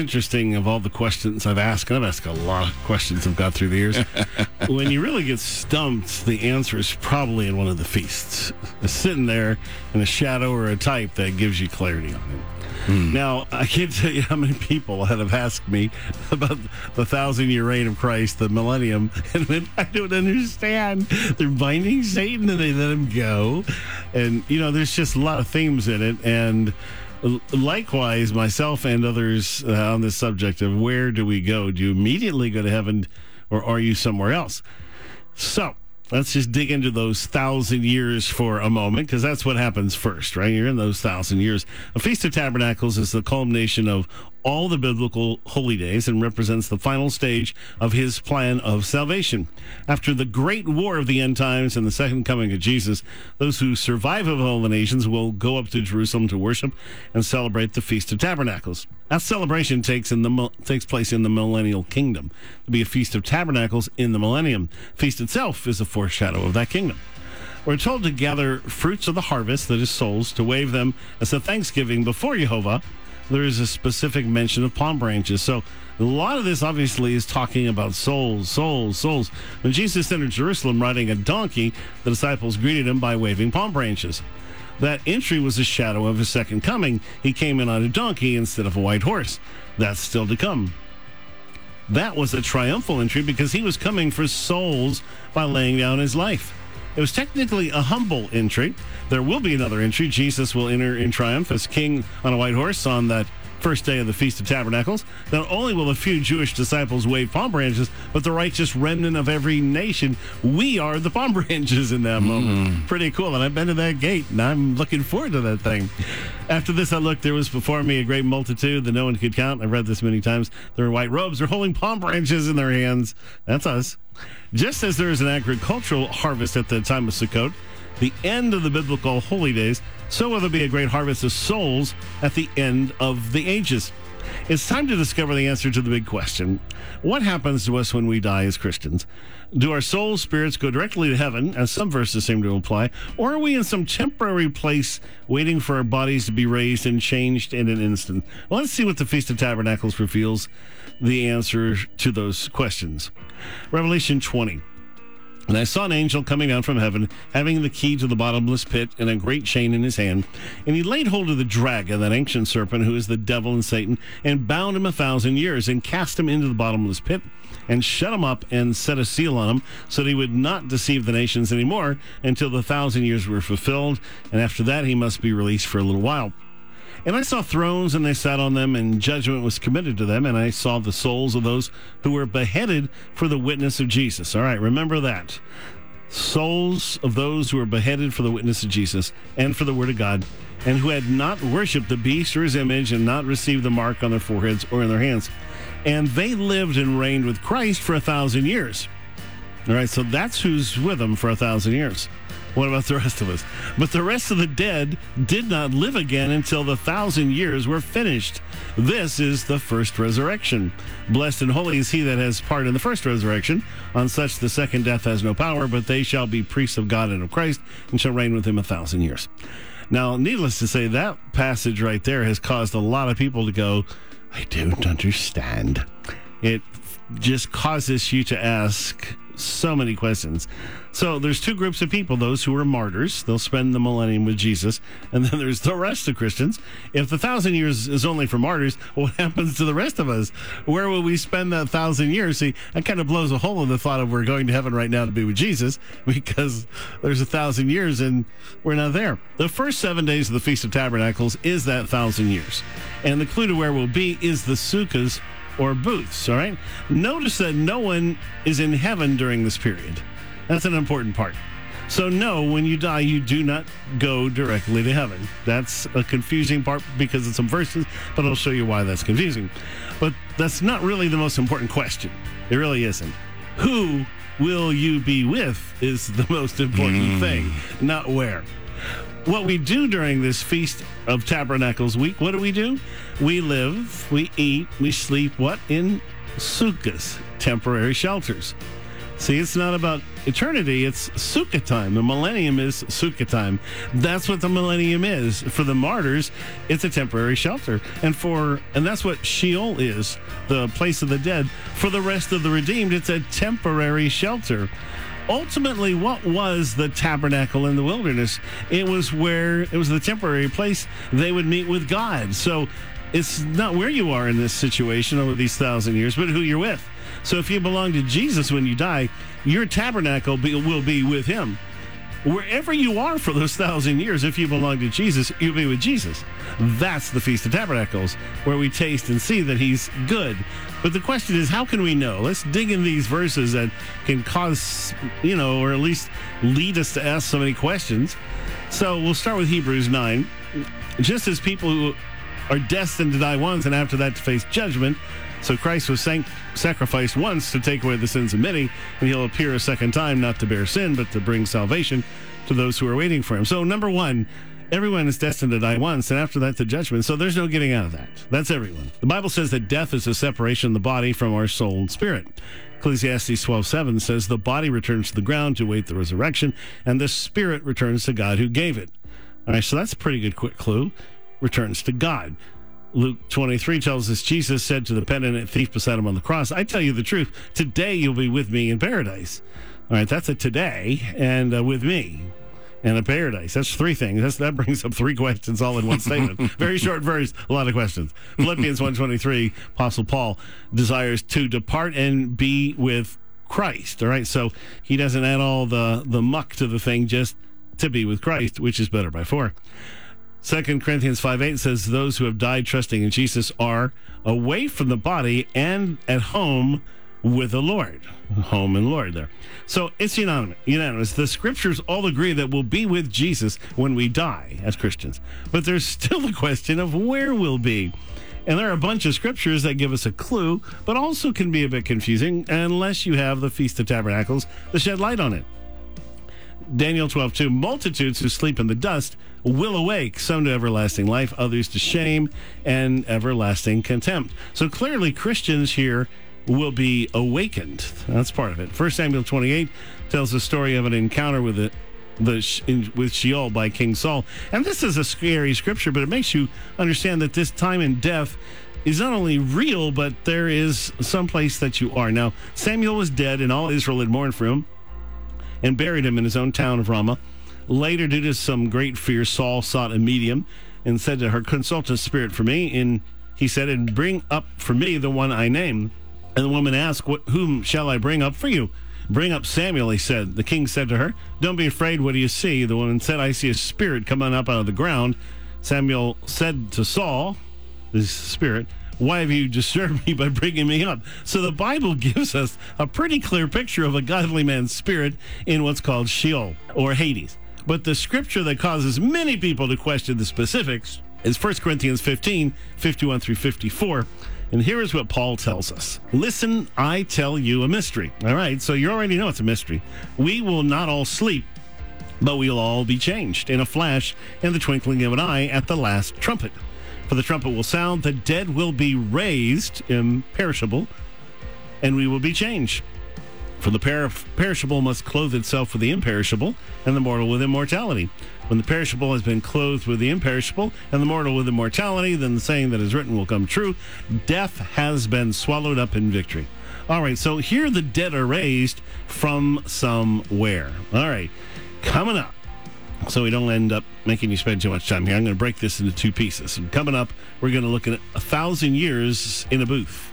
interesting of all the questions I've asked, and I've asked a lot of questions I've got through the years. when you really get stumped, the answer is probably in one of the feasts. It's sitting there in a shadow or a type that gives you clarity on it. Hmm. Now, I can't tell you how many people that have asked me about the thousand year reign of Christ, the millennium, and I don't understand, they're binding Satan and they let him go. And, you know, there's just a lot of themes in it. And likewise, myself and others uh, on this subject of where do we go? Do you immediately go to heaven or are you somewhere else? So, Let's just dig into those thousand years for a moment, because that's what happens first, right? You're in those thousand years. A Feast of Tabernacles is the culmination of all the biblical holy days and represents the final stage of his plan of salvation. After the great war of the end times and the second coming of Jesus, those who survive of all the nations will go up to Jerusalem to worship and celebrate the Feast of Tabernacles. That celebration takes in the takes place in the millennial kingdom. To be a Feast of Tabernacles in the millennium. Feast itself is a foreshadow of that kingdom. We're told to gather fruits of the harvest, that is souls, to wave them as a thanksgiving before Jehovah there is a specific mention of palm branches. So a lot of this obviously is talking about souls, souls, souls. When Jesus entered Jerusalem riding a donkey, the disciples greeted him by waving palm branches. That entry was a shadow of his second coming. He came in on a donkey instead of a white horse. That's still to come. That was a triumphal entry because he was coming for souls by laying down his life. It was technically a humble entry. There will be another entry. Jesus will enter in triumph as king on a white horse on that first day of the Feast of Tabernacles. Not only will a few Jewish disciples wave palm branches, but the righteous remnant of every nation. We are the palm branches in that moment. Mm. Pretty cool. And I've been to that gate and I'm looking forward to that thing. After this, I looked, there was before me a great multitude that no one could count. I've read this many times. They're in white robes, they're holding palm branches in their hands. That's us. Just as there is an agricultural harvest at the time of Sukkot, the end of the biblical holy days, so will there be a great harvest of souls at the end of the ages. It's time to discover the answer to the big question What happens to us when we die as Christians? Do our soul spirits go directly to heaven, as some verses seem to imply, or are we in some temporary place waiting for our bodies to be raised and changed in an instant? Well, let's see what the Feast of Tabernacles reveals the answer to those questions. Revelation 20. And I saw an angel coming down from heaven, having the key to the bottomless pit and a great chain in his hand. And he laid hold of the dragon, that ancient serpent who is the devil and Satan, and bound him a thousand years, and cast him into the bottomless pit, and shut him up, and set a seal on him, so that he would not deceive the nations anymore until the thousand years were fulfilled. And after that, he must be released for a little while. And I saw thrones, and they sat on them, and judgment was committed to them. And I saw the souls of those who were beheaded for the witness of Jesus. All right, remember that. Souls of those who were beheaded for the witness of Jesus and for the word of God, and who had not worshipped the beast or his image, and not received the mark on their foreheads or in their hands. And they lived and reigned with Christ for a thousand years. All right, so that's who's with them for a thousand years. What about the rest of us? But the rest of the dead did not live again until the thousand years were finished. This is the first resurrection. Blessed and holy is he that has part in the first resurrection. On such the second death has no power, but they shall be priests of God and of Christ, and shall reign with him a thousand years. Now, needless to say, that passage right there has caused a lot of people to go, I don't understand. It just causes you to ask so many questions. So there's two groups of people those who are martyrs, they'll spend the millennium with Jesus, and then there's the rest of Christians. If the thousand years is only for martyrs, what happens to the rest of us? Where will we spend that thousand years? See, that kind of blows a hole in the thought of we're going to heaven right now to be with Jesus because there's a thousand years and we're not there. The first seven days of the Feast of Tabernacles is that thousand years. And the clue to where we'll be is the sukkahs or booths, all right? Notice that no one is in heaven during this period. That's an important part. So, no, when you die, you do not go directly to heaven. That's a confusing part because of some verses, but I'll show you why that's confusing. But that's not really the most important question. It really isn't. Who will you be with is the most important mm. thing, not where what we do during this Feast of Tabernacles week, what do we do? We live, we eat, we sleep, what? In sukkahs, temporary shelters. See, it's not about eternity, it's Sukkah time. The millennium is Sukkah time. That's what the millennium is. For the martyrs, it's a temporary shelter. And for and that's what Sheol is, the place of the dead. For the rest of the redeemed, it's a temporary shelter. Ultimately, what was the tabernacle in the wilderness? It was where it was the temporary place they would meet with God. So it's not where you are in this situation over these thousand years, but who you're with. So if you belong to Jesus when you die, your tabernacle be, will be with him. Wherever you are for those thousand years, if you belong to Jesus, you'll be with Jesus. That's the Feast of Tabernacles, where we taste and see that He's good. But the question is, how can we know? Let's dig in these verses that can cause, you know, or at least lead us to ask so many questions. So we'll start with Hebrews 9. Just as people who are destined to die once and after that to face judgment, so Christ was sanct- sacrificed once to take away the sins of many, and he'll appear a second time, not to bear sin, but to bring salvation to those who are waiting for him. So, number one, everyone is destined to die once, and after that, to judgment. So, there's no getting out of that. That's everyone. The Bible says that death is a separation of the body from our soul and spirit. Ecclesiastes 12:7 says the body returns to the ground to wait the resurrection, and the spirit returns to God who gave it. All right, so that's a pretty good quick clue. Returns to God. Luke 23 tells us Jesus said to the penitent thief beside him on the cross, I tell you the truth, today you'll be with me in paradise. All right, that's a today and uh, with me and a paradise. That's three things. That's, that brings up three questions all in one statement. Very short verse, a lot of questions. Philippians 1.23, Apostle Paul desires to depart and be with Christ. All right, so he doesn't add all the, the muck to the thing, just to be with Christ, which is better by four. Second Corinthians 5 8 says, Those who have died trusting in Jesus are away from the body and at home with the Lord. Home and Lord there. So it's unanimous. unanimous. The scriptures all agree that we'll be with Jesus when we die as Christians. But there's still the question of where we'll be. And there are a bunch of scriptures that give us a clue, but also can be a bit confusing unless you have the Feast of Tabernacles to shed light on it. Daniel 12, 2, multitudes who sleep in the dust will awake, some to everlasting life, others to shame and everlasting contempt. So clearly, Christians here will be awakened. That's part of it. First Samuel 28 tells the story of an encounter with the the in, with Sheol by King Saul. And this is a scary scripture, but it makes you understand that this time in death is not only real, but there is some place that you are. Now, Samuel was dead, and all Israel had mourned for him and buried him in his own town of Ramah. Later, due to some great fear, Saul sought a medium and said to her, Consult a spirit for me. And he said, And bring up for me the one I name. And the woman asked, what, Whom shall I bring up for you? Bring up Samuel, he said. The king said to her, Don't be afraid. What do you see? The woman said, I see a spirit coming up out of the ground. Samuel said to Saul, this spirit, why have you disturbed me by bringing me up? So the Bible gives us a pretty clear picture of a godly man's spirit in what's called Sheol or Hades. But the scripture that causes many people to question the specifics is 1 Corinthians 15, 51 through 54. And here is what Paul tells us Listen, I tell you a mystery. All right, so you already know it's a mystery. We will not all sleep, but we'll all be changed in a flash, in the twinkling of an eye, at the last trumpet. For the trumpet will sound, the dead will be raised imperishable, and we will be changed. For the per- perishable must clothe itself with the imperishable, and the mortal with immortality. When the perishable has been clothed with the imperishable, and the mortal with immortality, then the saying that is written will come true Death has been swallowed up in victory. All right, so here the dead are raised from somewhere. All right, coming up so we don't end up making you spend too much time here. I'm going to break this into two pieces. And coming up, we're going to look at a thousand years in a booth.